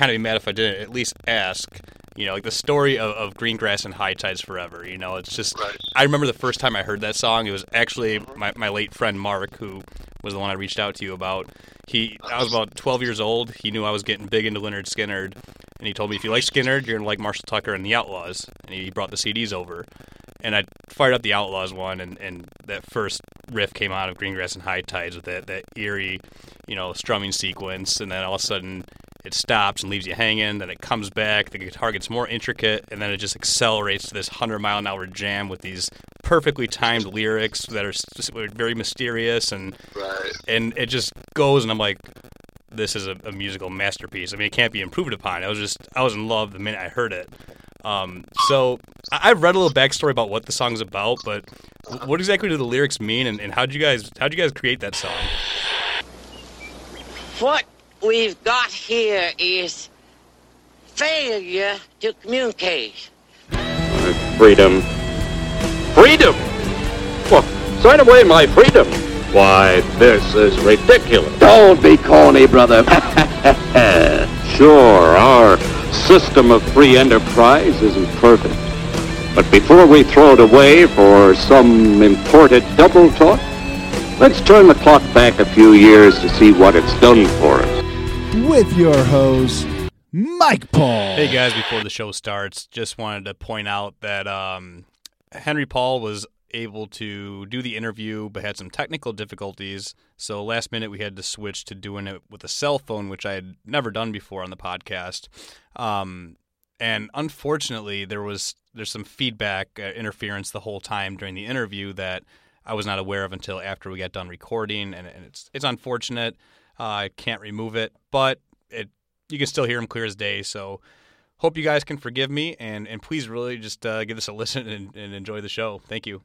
Kind of be mad if I didn't at least ask. You know, like the story of, of Green Grass and High Tides Forever. You know, it's just. Right. I remember the first time I heard that song. It was actually mm-hmm. my, my late friend Mark, who was the one I reached out to you about. He, I was about 12 years old. He knew I was getting big into Lynyrd Skynyrd, and he told me if you like Skynyrd, you're gonna like Marshall Tucker and the Outlaws. And he brought the CDs over, and I fired up the Outlaws one, and, and that first riff came out of Green Grass and High Tides with that that eerie, you know, strumming sequence, and then all of a sudden it stops and leaves you hanging. Then it comes back. The guitar gets more intricate, and then it just accelerates to this hundred mile an hour jam with these perfectly timed lyrics that are very mysterious, and Right. and it just goes. And I'm like, this is a, a musical masterpiece. I mean, it can't be improved upon. I was just I was in love the minute I heard it. Um, so I- I've read a little backstory about what the song's about, but what exactly do the lyrics mean, and, and how did you guys how did you guys create that song? What we've got here is failure to communicate. Freedom. Freedom? Well, sign away my freedom. Why, this is ridiculous. Don't be corny, brother. Sure, our system of free enterprise isn't perfect. But before we throw it away for some imported double talk, let's turn the clock back a few years to see what it's done for us. With your host, Mike Paul. Hey guys, before the show starts, just wanted to point out that um, Henry Paul was able to do the interview but had some technical difficulties. So last minute we had to switch to doing it with a cell phone, which I had never done before on the podcast. Um, and unfortunately, there was there's some feedback uh, interference the whole time during the interview that I was not aware of until after we got done recording, and, and it's it's unfortunate. Uh, I can't remove it, but it you can still hear him clear as day. So hope you guys can forgive me, and and please really just uh, give this a listen and, and enjoy the show. Thank you.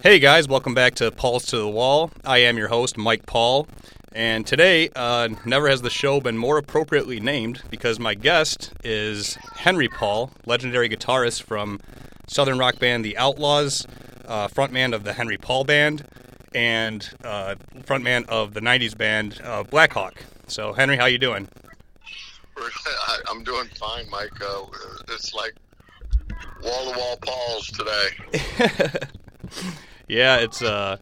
Hey guys, welcome back to Paul's to the Wall. I am your host, Mike Paul, and today, uh, never has the show been more appropriately named because my guest is Henry Paul, legendary guitarist from southern rock band The Outlaws, uh, frontman of the Henry Paul Band, and uh, frontman of the '90s band uh, Blackhawk. So, Henry, how you doing? I'm doing fine, Mike. Uh, it's like wall to wall Pauls today. Yeah, it's uh,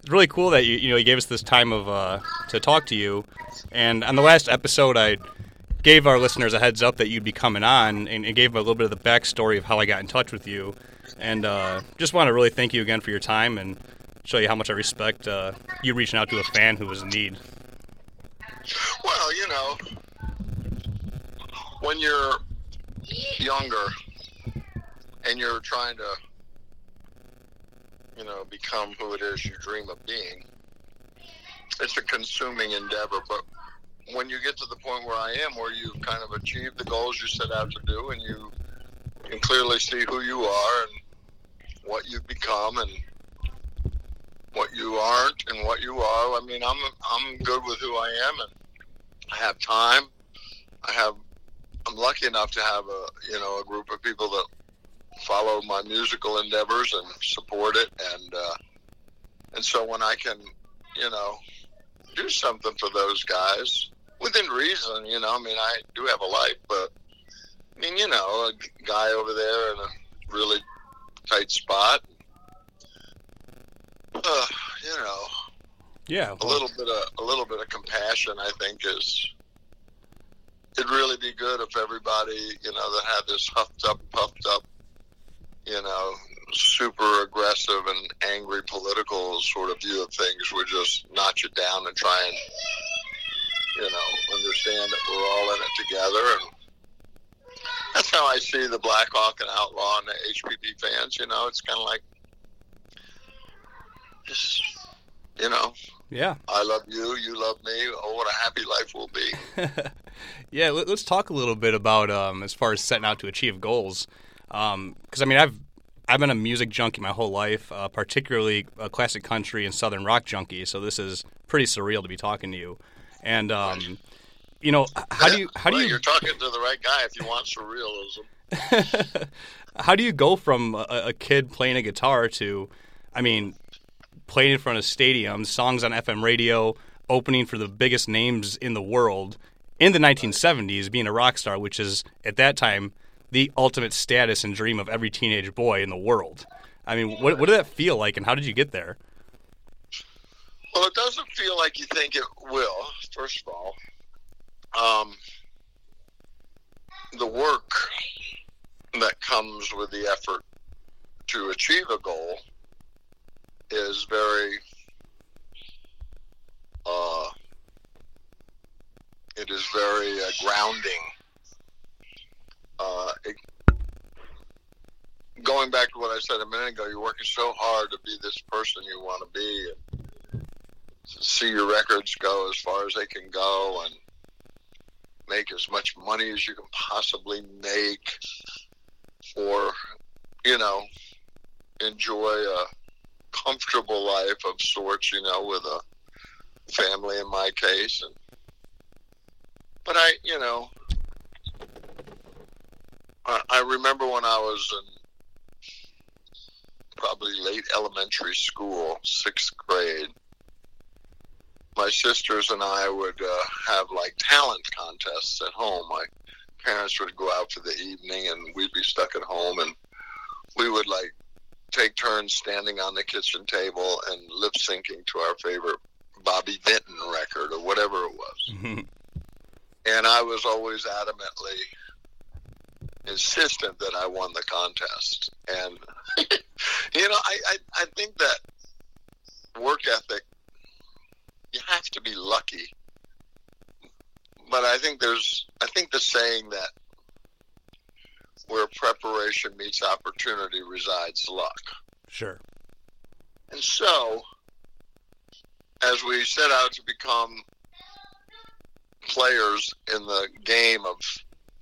it's really cool that you you know you gave us this time of uh, to talk to you. And on the last episode, I gave our listeners a heads up that you'd be coming on, and, and gave a little bit of the backstory of how I got in touch with you. And uh, just want to really thank you again for your time and show you how much I respect uh, you reaching out to a fan who was in need. Well, you know, when you're younger and you're trying to, you know, become who it is you dream of being, it's a consuming endeavor. But when you get to the point where I am, where you've kind of achieved the goals you set out to do, and you can clearly see who you are and what you've become, and what you aren't and what you are. I mean, I'm I'm good with who I am, and I have time. I have. I'm lucky enough to have a you know a group of people that follow my musical endeavors and support it, and uh, and so when I can, you know, do something for those guys within reason, you know. I mean, I do have a life, but I mean, you know, a guy over there in a really tight spot. Uh, you know, Yeah, a little bit of a little bit of compassion i think is it'd really be good if everybody you know that had this huffed up puffed up you know super aggressive and angry political sort of view of things would just notch it down and try and you know understand that we're all in it together and that's how I see the Blackhawk and Outlaw and the HPB fans. You know, it's kind of like just you know, Yeah. I love you, you love me. Oh, what a happy life will be. Yeah, let, us talk a little bit about um, as far as setting out to achieve goals. Because I mean, I've I've been a music junkie my whole life, uh, particularly a classic country and southern rock junkie. So this is pretty surreal to be talking to you. And um, you know, how do you how do you You're talking to the right guy if you want surrealism. how do you go from a, a kid playing a guitar to, I mean, playing in front of stadiums, songs on FM radio, opening for the biggest names in the world in the 1970s, being a rock star, which is at that time the ultimate status and dream of every teenage boy in the world. I mean, what what did that feel like, and how did you get there? Well, it doesn't feel like you think it will, first of all. Um, the work that comes with the effort to achieve a goal is very, uh, it is very uh, grounding. Uh, it, going back to what I said a minute ago, you're working so hard to be this person you want to be. And, see your records go as far as they can go and make as much money as you can possibly make or you know enjoy a comfortable life of sorts you know with a family in my case and but i you know i, I remember when i was in probably late elementary school sixth grade my sisters and I would uh, have like talent contests at home. My parents would go out for the evening, and we'd be stuck at home, and we would like take turns standing on the kitchen table and lip syncing to our favorite Bobby Vinton record or whatever it was. Mm-hmm. And I was always adamantly insistent that I won the contest. And you know, I, I I think that work ethic you have to be lucky. But I think there's, I think the saying that where preparation meets opportunity resides luck. Sure. And so, as we set out to become players in the game of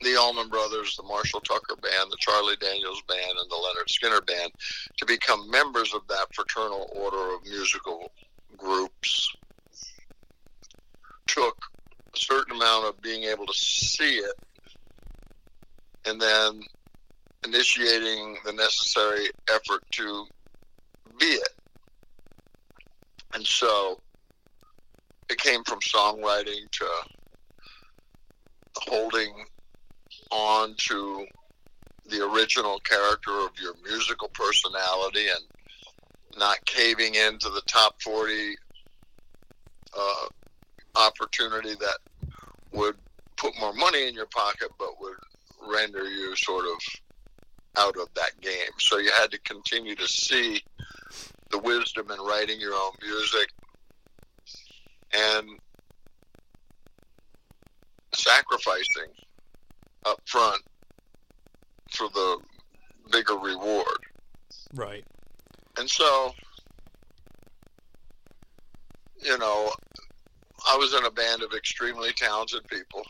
the Allman Brothers, the Marshall Tucker Band, the Charlie Daniels Band, and the Lynyrd Skynyrd Band, to become members of that fraternal order of musical groups, took a certain amount of being able to see it and then initiating the necessary effort to be it. And so it came from songwriting to holding on to the original character of your musical personality and not caving into the top 40 uh, opportunity that would put more money in your pocket but would render you sort of out of that game. So you had to continue to see the wisdom in writing your own music and sacrificing up front for the bigger reward. Right. And so, you know, I was in a band of extremely talented people,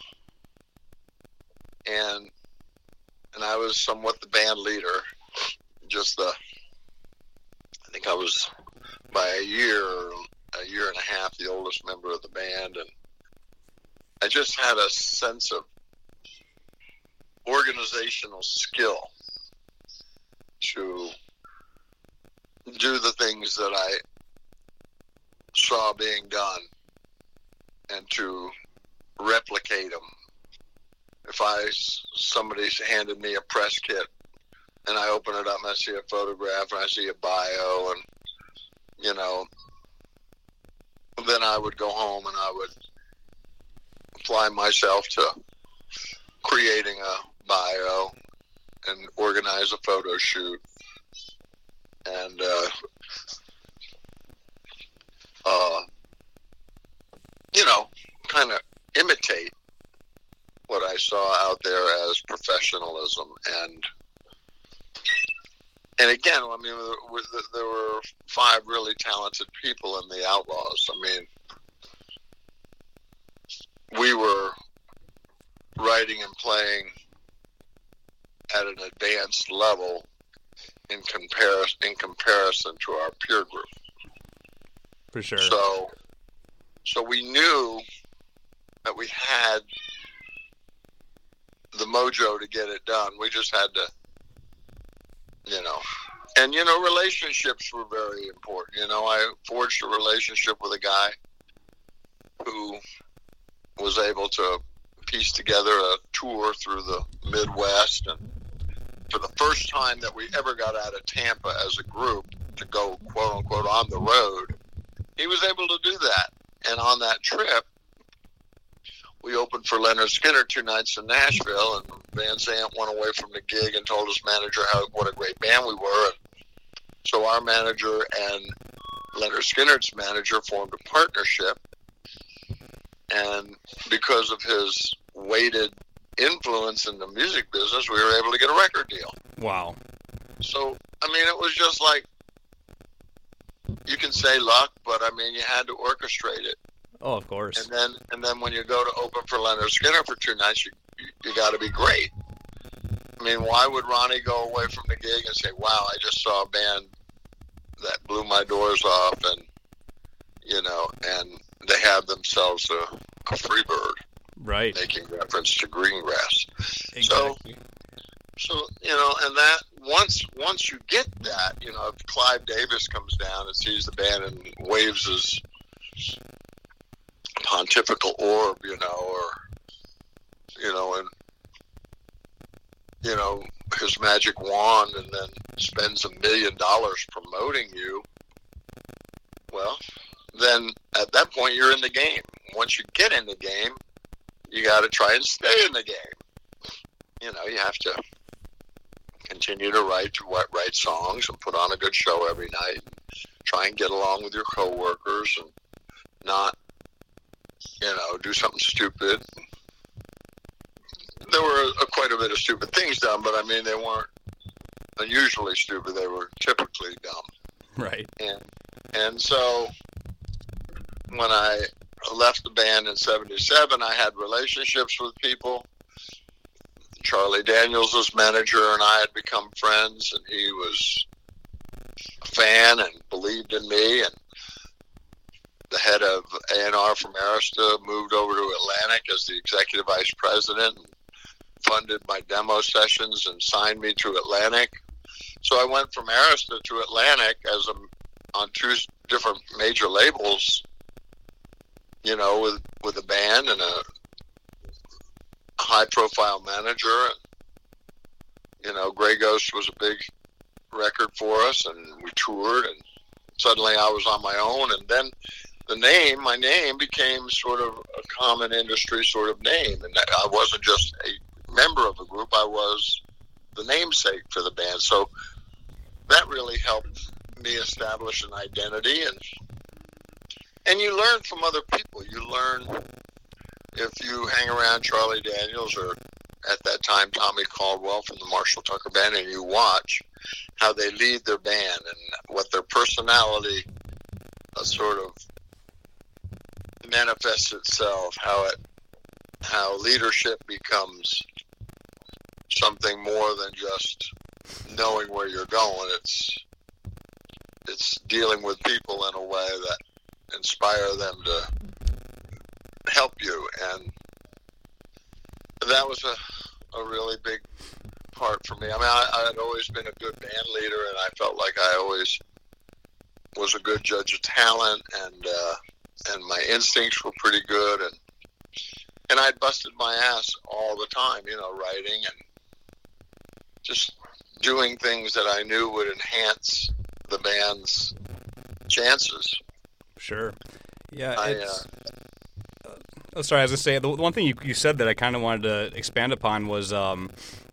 and and I was somewhat the band leader. Just the, I think I was by a year, a year and a half, the oldest member of the band, and I just had a sense of organizational skill to do the things that I saw being done and to replicate them. If I somebody's handed me a press kit and I open it up and I see a photograph and I see a bio and you know, then I would go home and I would apply myself to creating a bio and organize a photo shoot. And uh, uh, you know, kind of imitate saw out there as professionalism and and again, I mean, there were five really talented people in the Outlaws. I mean, we were writing and playing at an advanced level in comparison in comparison to our peer group. For sure. So, so we knew that we had the mojo to get it done. We just had to, you know, and you know, relationships were very important. You know, I forged a relationship with a guy who was able to piece together a tour through the Midwest and for the first time that we ever got out of Tampa as a group to go quote unquote on the road, he was able to do that. And on that trip, we opened for Lynyrd Skynyrd two nights in Nashville, and Van Zant went away from the gig and told his manager how what a great band we were. And so our manager and Lynyrd Skynyrd's manager formed a partnership, and because of his weighted influence in the music business, we were able to get a record deal. Wow. So, I mean, it was just like you can say luck, but I mean, you had to orchestrate it. Oh, of course. And then, and then when you go to open for Lynyrd Skynyrd for two nights, you you, you got to be great. I mean, why would Ronnie go away from the gig and say, "Wow, I just saw a band that blew my doors off," and you know, and they have themselves a, a free bird right? Making reference to Green Grass. Exactly. So, so you know, and that once once you get that, you know, if Clive Davis comes down and sees the band and waves his pontifical orb, you know, or you know, and you know his magic wand, and then spends a million dollars promoting you. Well, then at that point you're in the game. Once you get in the game, you got to try and stay in the game. You know, you have to continue to write to write songs and put on a good show every night. And Try and get along with your coworkers and not, you know, do something stupid. There were a, quite a bit of stupid things done, but I mean, they weren't unusually stupid. They were typically dumb. Right. And and so when I left the band in 77, I had relationships with people. Charlie Daniels was manager, and I had become friends, and he was a fan and believed in me. And the head of A&R from Arista moved over to Atlantic as the executive vice president and funded my demo sessions and signed me to Atlantic. So I went from Arista to Atlantic as a on two different major labels you know, with with a band and a high profile manager. You know, Grey Ghost was a big record for us, and we toured, and suddenly I was on my own, and then the name, my name, became sort of a common industry sort of name, and I wasn't just a member of a group; I was the namesake for the band. So that really helped me establish an identity and and you learn from other people. You learn if you hang around Charlie Daniels or at that time Tommy Caldwell from the Marshall Tucker Band, and you watch how they lead their band and what their personality sort of manifests itself, how it how leadership becomes something more than just knowing where you're going. It's it's dealing with people in a way that inspire them to help you. And that was a, a really big part for me. I mean, I, had always been a good band leader, and I felt like I always was a good judge of talent, and uh, and my instincts were pretty good, and and I busted my ass all the time, you know, writing and just doing things that I knew would enhance the band's chances. Sure. Yeah. I, it's, uh, oh, sorry, I was gonna say the one thing you, you said that I kind of wanted to expand upon was um,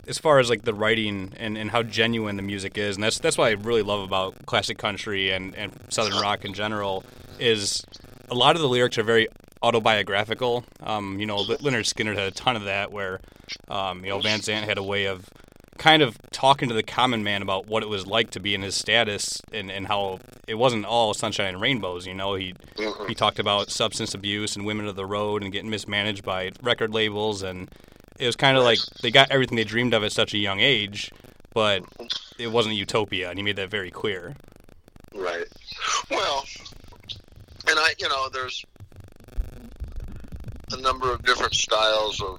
as far as like the writing and, and how genuine the music is, and that's that's what I really love about classic country and, and southern rock in general is a lot of the lyrics are very autobiographical. Um, you know, Lynyrd Skynyrd had a ton of that, where um, you know Van Zant had a way of kind of talking to the common man about what it was like to be in his status and, and how it wasn't all sunshine and rainbows. You know, he he talked about substance abuse and women of the road and getting mismanaged by record labels, and it was kind of like they got everything they dreamed of at such a young age, but it wasn't utopia, and he made that very clear. Right. Well, you know, there's a number of different styles of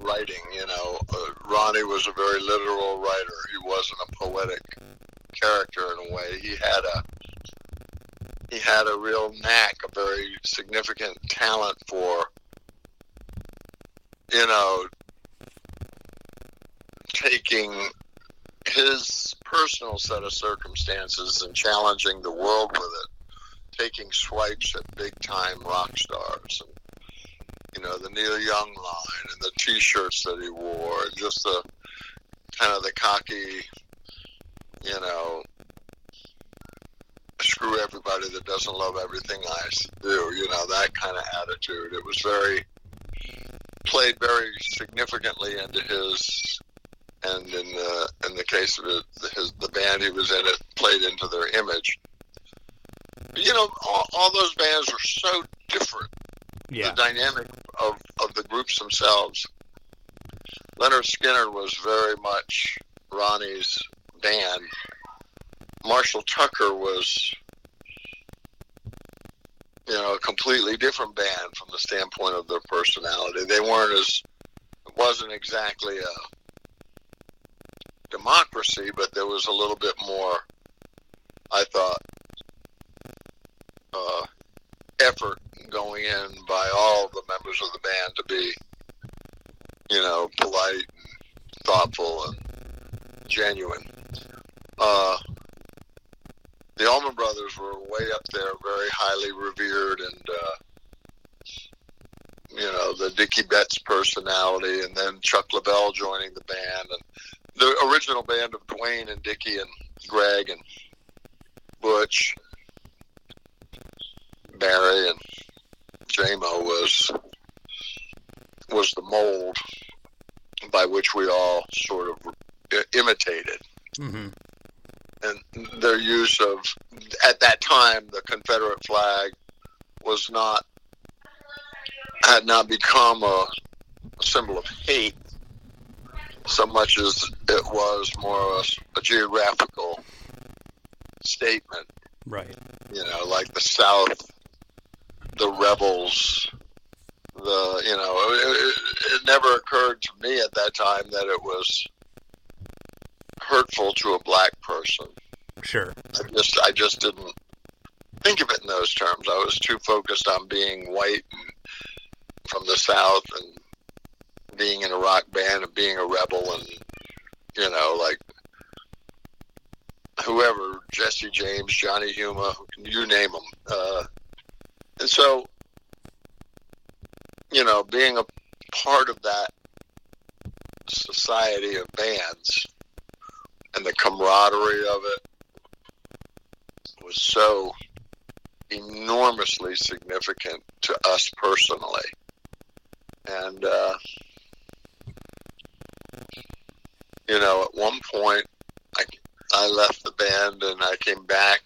writing. You know, uh, Ronnie was a very literal writer. He wasn't a poetic character in a way. He had a he had a real knack, a very significant talent for, you know, taking his personal set of circumstances and challenging the world with it, taking swipes at big time rock stars and you know the Neil Young line and the T-shirts that he wore, and just the kind of the cocky, you know, screw everybody that doesn't love everything I do, you know that kind of attitude. It was very played very significantly into his and in the in the case of it, his the band he was in, it played into their image. You know, all, all those bands were so different. Yeah, The dynamic of of the groups themselves. Lynyrd Skynyrd was very much Ronnie's band. Marshall Tucker was, you know, a completely different band from the standpoint of their personality. They weren't as, it wasn't exactly a democracy, but there was a little bit more, I thought, effort going in by all the members of the band to be, you know, polite and thoughtful and genuine. Uh, the Allman Brothers were way up there, very highly revered, and uh, you know the Dickey Betts personality, and then Chuck Leavell joining the band, and the original band of Duane and Dickie and Gregg and Butch, Berry and Jaimoe was was the mold by which we all sort of imitated. Hmm and their use of at that time the Confederate flag was not had not become a symbol of hate so much as it was more of a, a geographical statement. Right. you know like the South the rebels the you know it, it, never occurred to me at that time that it was hurtful to a black person Sure. I just I just didn't think of it in those terms. I was too focused on being white and from the South and being in a rock band and being a rebel and you know like whoever Jesse James, Johnny Huma, you name them. Uh, and so you know being a part of that society of bands and the camaraderie of it was so enormously significant to us personally. And, uh, you know, at one point, I, I left the band and I came back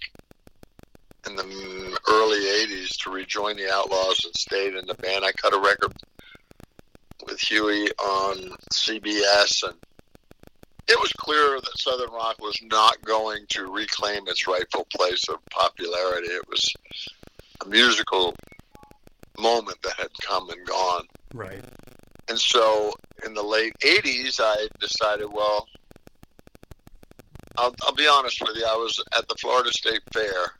in the early 80s to rejoin the Outlaws and stayed in the band. I cut a record with Hughie on CBS and it was clear that Southern rock was not going to reclaim its rightful place of popularity. It was a musical moment that had come and gone. Right. And so in the late 80s, I decided, well, I'll, I'll be honest with you. I was at the Florida State Fair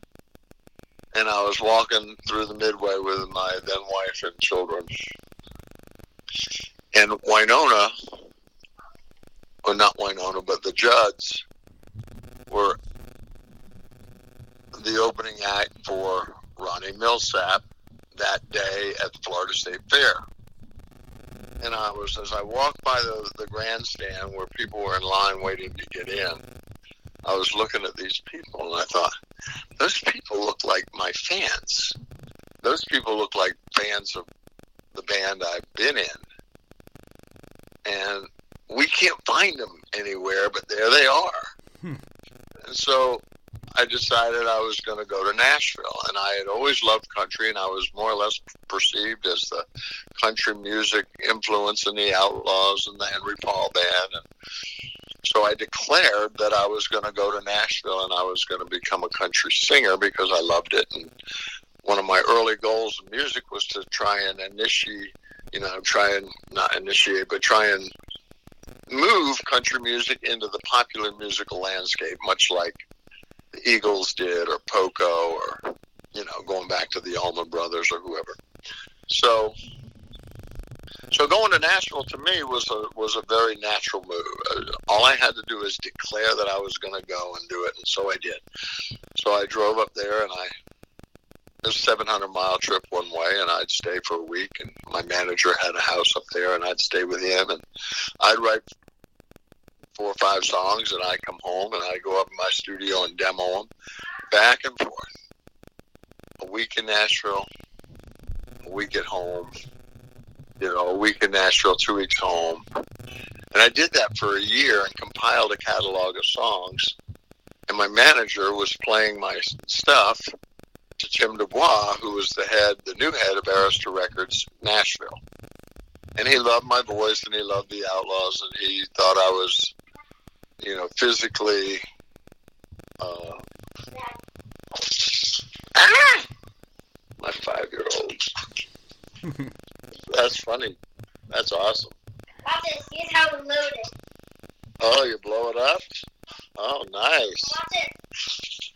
and I was walking through the Midway with my then wife and children. And Wynonna, or not Wynonna, but the Judds were the opening act for Ronnie Milsap that day at the Florida State Fair. And I was, as I walked by the, the grandstand where people were in line waiting to get in, I was looking at these people and I thought, those people look like my fans. Those people look like fans of the band I've been in. And we can't find them anywhere, but there they are. Hmm. And so I decided I was going to go to Nashville, and I had always loved country, and I was more or less perceived as the country music influence in the Outlaws and the Henry Paul band. And so I declared that I was going to go to Nashville and I was going to become a country singer because I loved it. And one of my early goals in music was to try and initiate, you know, try and not initiate, but try and move country music into the popular musical landscape, much like the Eagles did, or Poco, or you know, going back to the Allman Brothers or whoever. So, so going to Nashville to me was a was a very natural move. Uh, all I had to do was declare that I was going to go and do it, and so I did. So I drove up there, and I it was a 700 mile trip one way, and I'd stay for a week. And my manager had a house up there, and I'd stay with him, and I'd write four or five songs, and I'd come home, and I'd go up in my studio and demo them, back and forth. A week in Nashville, a week at home, you know, a week in Nashville, two weeks home. And I did that for a year and compiled a catalog of songs. And my manager was playing my stuff to Tim Dubois, who was the head, the new head of Arista Records, Nashville. And he loved my voice and he loved the Outlaws and he thought I was, you know, physically. Uh, ah! My five year old. That's funny. That's awesome. Watch this. Here's how we load it. Oh, you blow it up? Oh, nice. Watch it.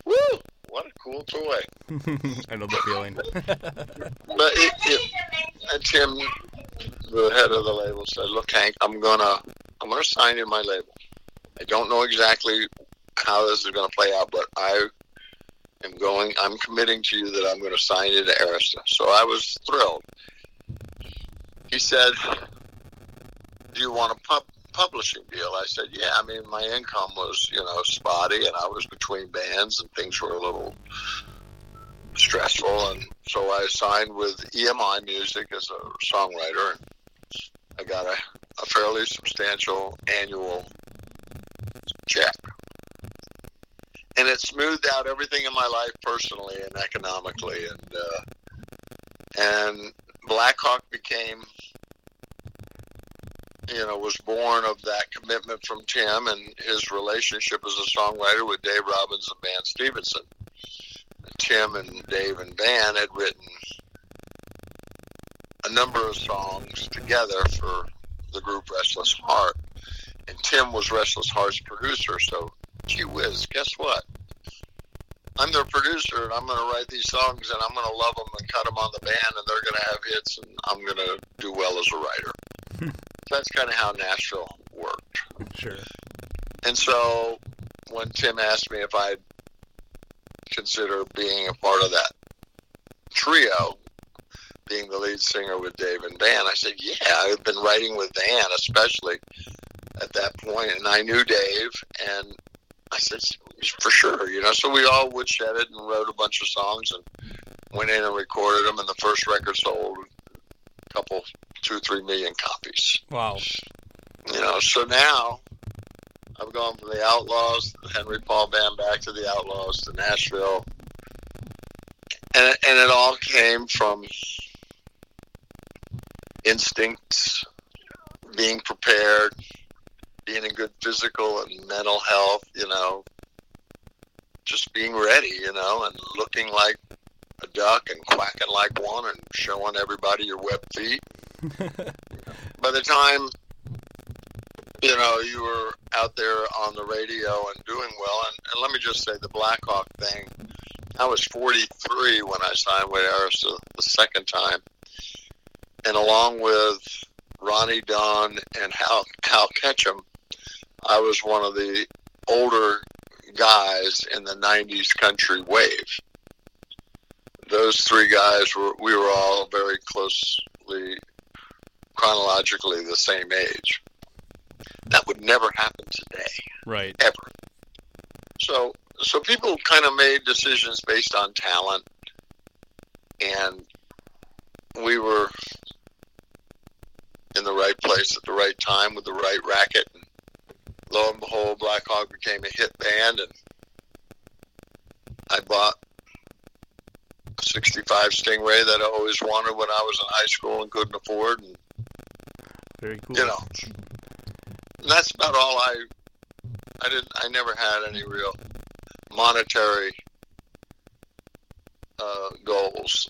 Woo! What a cool toy. I know the feeling. But it, it, and Tim, the head of the label, said, "Look, Hank, I'm gonna, I'm gonna sign you my label. I don't know exactly how this is gonna play out, but I am going. I'm committing to you that I'm going to sign you to Arista." So I was thrilled. He said, "Do you want a pub publishing deal?" I said, "Yeah." I mean, my income was, you know, spotty, and I was between bands, and things were a little stressful, and so I signed with EMI Music as a songwriter. And I got a, a fairly substantial annual check, and it smoothed out everything in my life personally and economically, and uh, and Blackhawk became. You know, was born of that commitment from Tim and his relationship as a songwriter with Dave Robbins and Van Stevenson. Tim and Dave and Van had written a number of songs together for the group Restless Heart. And Tim was Restless Heart's producer, so gee whiz, guess what? I'm their producer, and I'm going to write these songs, and I'm going to love them and cut them on the band, and they're going to have hits, and I'm going to do well as a writer. That's kind of how Nashville worked. sure. And so when Tim asked me if I'd consider being a part of that trio, being the lead singer with Dave and Van, I said, yeah, I've been writing with Van, especially at that point, and I knew Dave, and for sure, you know. So we all woodshedded and wrote a bunch of songs and went in and recorded them, and the first record sold a couple, two, three million copies. Wow. You know, so now I've gone from the Outlaws, the Henry Paul Band, back to the Outlaws, to Nashville, and and it all came from instincts, being prepared, being in good physical and mental health. You know, just being ready. You know, and looking like a duck and quacking like one and showing everybody your web feet. By the time you know, you were out there on the radio and doing well. And, and let me just say, the Blackhawk thing, I was 43 when I signed with Arista the second time. And along with Ronnie Dunn and Hal, Hal Ketchum, I was one of the older guys in the 90s country wave. Those three guys were, we were all very closely, chronologically the same age that would never happen today, Right. ever. So, so people kind of made decisions based on talent, and we were in the right place at the right time with the right racket. And lo and behold, Blackhawk became a hit band, and I bought a 65 Stingray that I always wanted when I was in high school and couldn't afford. And, Very cool. you know, and that's about all I, I didn't, I never had any real monetary uh, goals.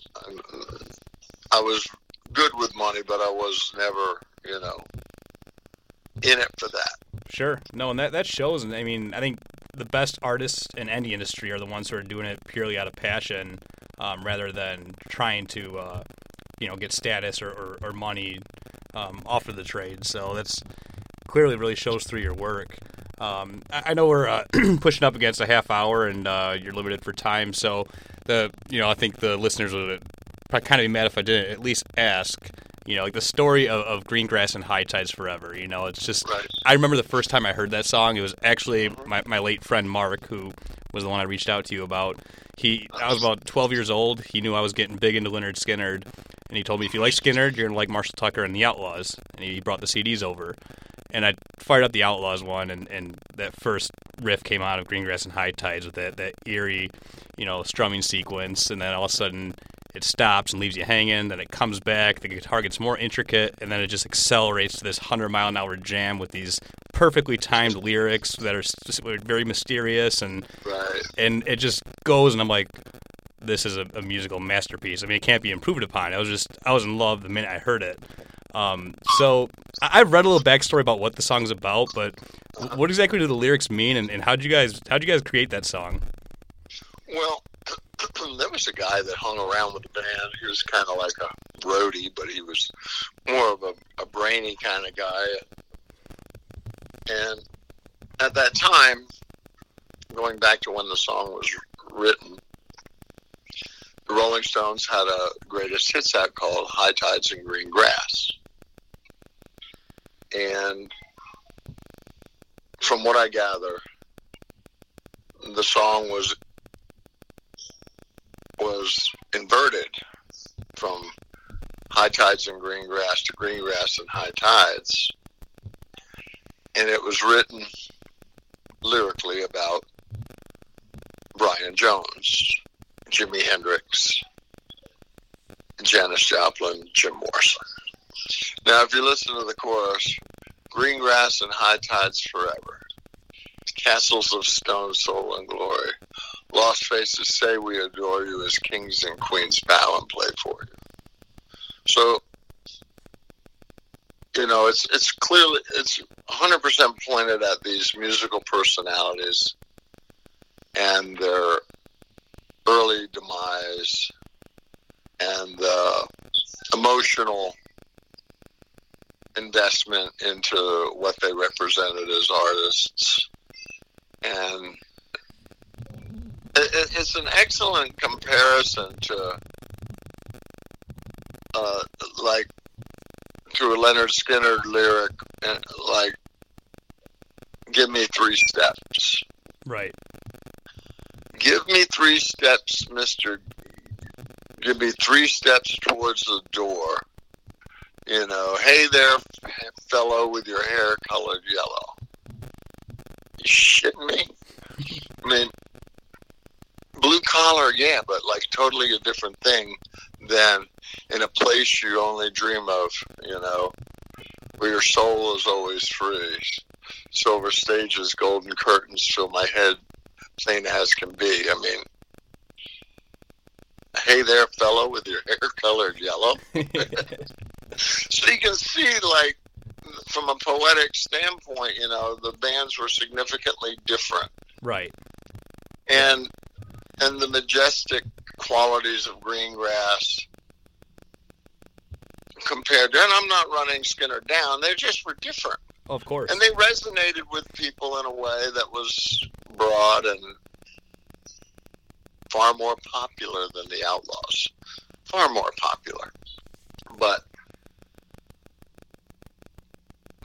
I was good with money, but I was never, you know, in it for that. Sure. No, and that that shows. And I mean, I think the best artists in any industry are the ones who are doing it purely out of passion, um, rather than trying to, uh, you know, get status or, or, or money um, off of the trade. So that's clearly really shows through your work. Um, I, I know we're uh, pushing up against a half hour, and uh, you're limited for time. So the you know I think the listeners would kind of be mad if I didn't at least ask. You know, like the story of, of Green Grass and High Tides Forever. You know, it's just Right. I remember the first time I heard that song. It was actually mm-hmm. my, my late friend Mark, who was the one I reached out to you about. He, I was about 12 years old. He knew I was getting big into Lynyrd Skynyrd, and he told me if you like Skynyrd, you're gonna like Marshall Tucker and the Outlaws. And he brought the CDs over, and I fired up the Outlaws one, and, and that first riff came out of Green Grass and High Tides with that that eerie, you know, strumming sequence, and then all of a sudden it stops and leaves you hanging. Then it comes back. The guitar gets more intricate, and then it just accelerates to this hundred mile an hour jam with these perfectly timed lyrics that are very mysterious, and Right. and it just goes. And I'm like, this is a, a musical masterpiece. I mean, it can't be improved upon. I was just I was in love the minute I heard it. Um, so I- I've read a little backstory about what the song's about, but what exactly do the lyrics mean, and, and how did you guys how'd you guys create that song? Well, there was a guy that hung around with the band. He was kind of like a roadie, but he was more of a, a brainy kind of guy. And at that time, going back to when the song was written, the Rolling Stones had a greatest hits act called High Tides and Green Grass. And from what I gather, the song was was inverted from high tides and green grass to green grass and high tides. And it was written lyrically about Brian Jones, Jimi Hendrix, Janis Joplin, Jim Morrison. Now, if you listen to the chorus, green grass and high tides forever, castles of stone, soul, and glory, Lost faces say we adore you as kings and queens bow and play for you. So, you know, it's it's clearly it's 100% pointed at these musical personalities and their early demise and the emotional investment into what they represented as artists and it, it- it's an excellent comparison to uh, like to a Lynyrd Skynyrd lyric, like "Give me three steps." Right. Give me three steps, Mister. Give me three steps towards the door. You know, hey there, fellow with your hair colored yellow. You shitting me? I mean, blue collar, yeah, but like totally a different thing than in a place you only dream of, you know, where your soul is always free. Silver stages, golden curtains fill my head, plain as can be. I mean, hey there, fellow, with your hair colored yellow. so you can see, like, from a poetic standpoint, you know, the bands were significantly different Right. and and the majestic qualities of green grass compared to and I'm not running Skynyrd down, they just were different. Of course. And they resonated with people in a way that was broad and far more popular than the Outlaws. Far more popular. But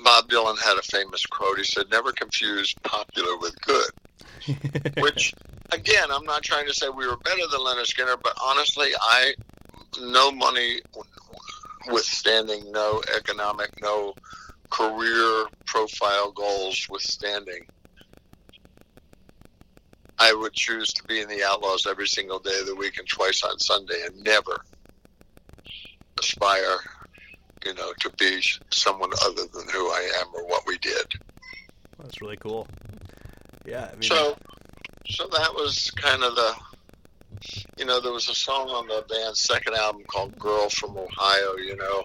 Bob Dylan had a famous quote. He said, Never confuse popular with good. Which, again, I'm not trying to say we were better than Lynyrd Skynyrd, but honestly, I, no money withstanding no economic, no career profile goals withstanding, I would choose to be in the Outlaws every single day of the week and twice on Sunday and never aspire, you know, to be someone other than who I am or what we did. That's really cool. Yeah. I mean, So, so that was kind of the, you know, there was a song on the band's second album called "Girl from Ohio." You know,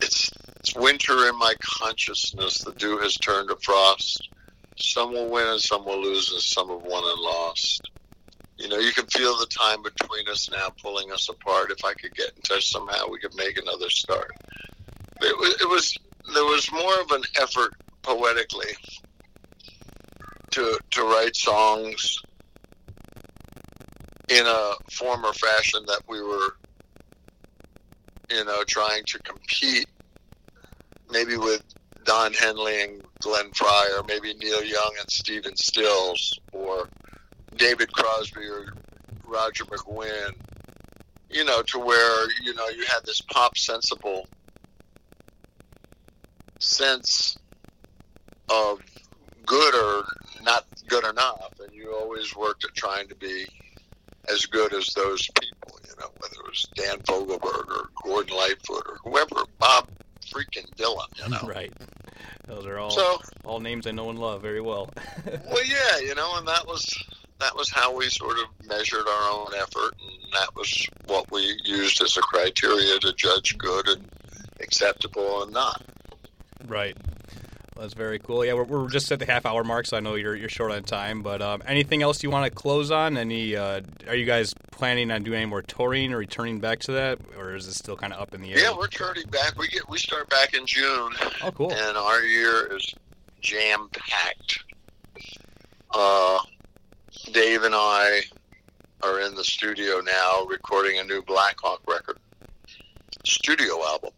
it's it's winter in my consciousness. The dew has turned to frost. Some will win and some will lose, and some have won and lost. You know, you can feel the time between us now pulling us apart. If I could get in touch somehow, we could make another start. It was, it was there was more of an effort poetically to to write songs in a form or fashion that we were, you know, trying to compete maybe with Don Henley and Glenn Frey, or maybe Neil Young and Stephen Stills, or David Crosby or Roger McGuinn, you know, to where, you know, you had this pop sensible sense of good or not good enough, and you always worked at trying to be as good as those people, you know, whether it was Dan Fogelberg or Gordon Lightfoot or whoever, Bob freaking Dylan, you know. right. Those are all So, all names I know and love very well. well, yeah, you know, and that was that was how we sort of measured our own effort, and that was what we used as a criteria to judge good and acceptable and not. Right. That's very cool. Yeah, we're, we're just at the half hour mark, so I know you're you're short on time. But um, anything else you want to close on? Any? Uh, are you guys planning on doing any more touring or returning back to that, or is it still kind of up in the air? Yeah, we're turning back. We get we start back in June. Oh, cool. And our year is jam packed. Uh, Dave and I are in the studio now recording a new Blackhawk record, studio album.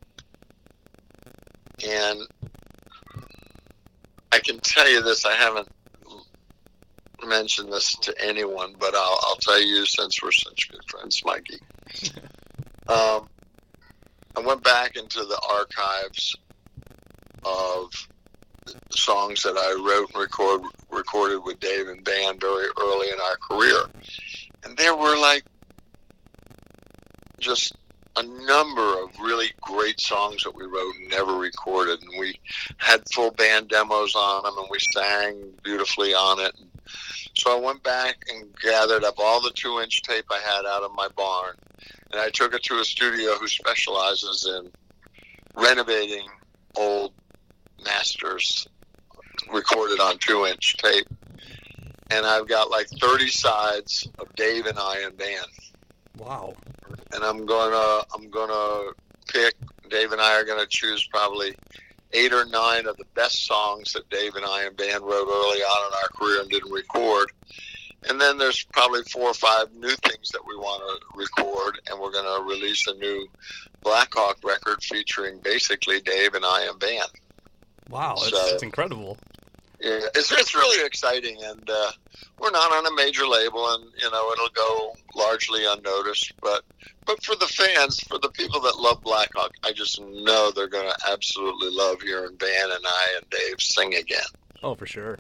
And I can tell you this, I haven't mentioned this to anyone, but I'll, I'll tell you since we're such good friends, Mikey. Um, I went back into the archives of songs that I wrote and record, recorded with Dave and Van very early in our career. And there were like just a number of really great songs that we wrote and never recorded. And we had full band demos on them and we sang beautifully on it. So I went back and gathered up all the two inch tape I had out of my barn. And I took it to a studio who specializes in renovating old masters recorded on two inch tape. And I've got like 30 sides of Dave and I and Van. Wow. And I'm gonna I'm gonna pick. Dave and I are gonna choose probably eight or nine of the best songs that Dave and I and Van wrote early on in our career and didn't record. And then there's probably four or five new things that we want to record, and we're going to release a new Blackhawk record featuring basically Dave and I and Van. Wow, that's, So- that's incredible. Yeah, it's it's really exciting, and uh, we're not on a major label, and you know it'll go largely unnoticed. But but for the fans, for the people that love Blackhawk, I just know they're going to absolutely love hearing Van and I and Dave sing again. Oh, for sure.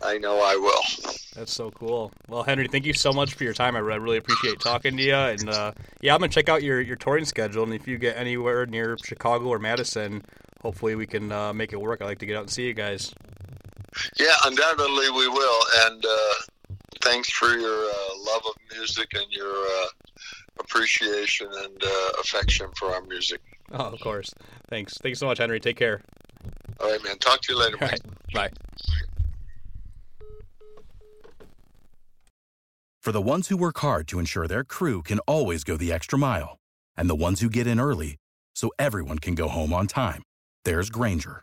I know I will. That's so cool. Well, Henry, thank you so much for your time. I really appreciate talking to you. And uh, yeah, I'm gonna check out your your touring schedule. And if you get anywhere near Chicago or Madison, hopefully we can uh, make it work. I'd like to get out and see you guys. Yeah, undoubtedly we will. And uh, thanks for your uh, love of music and your uh, appreciation and uh, affection for our music. Oh, of course. Thanks. Thanks so much, Henry. Take care. All right, man. Talk to you later. All Mike. right. Bye. For the ones who work hard to ensure their crew can always go the extra mile, and the ones who get in early so everyone can go home on time, there's Grainger,